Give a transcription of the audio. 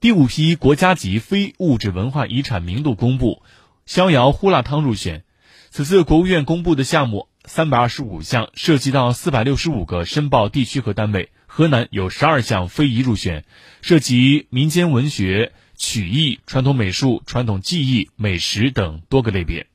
第五批国家级非物质文化遗产名录公布，逍遥呼辣汤入选。此次国务院公布的项目三百二十五项，涉及到四百六十五个申报地区和单位。河南有十二项非遗入选，涉及民间文学、曲艺、传统美术、传统技艺、美食等多个类别。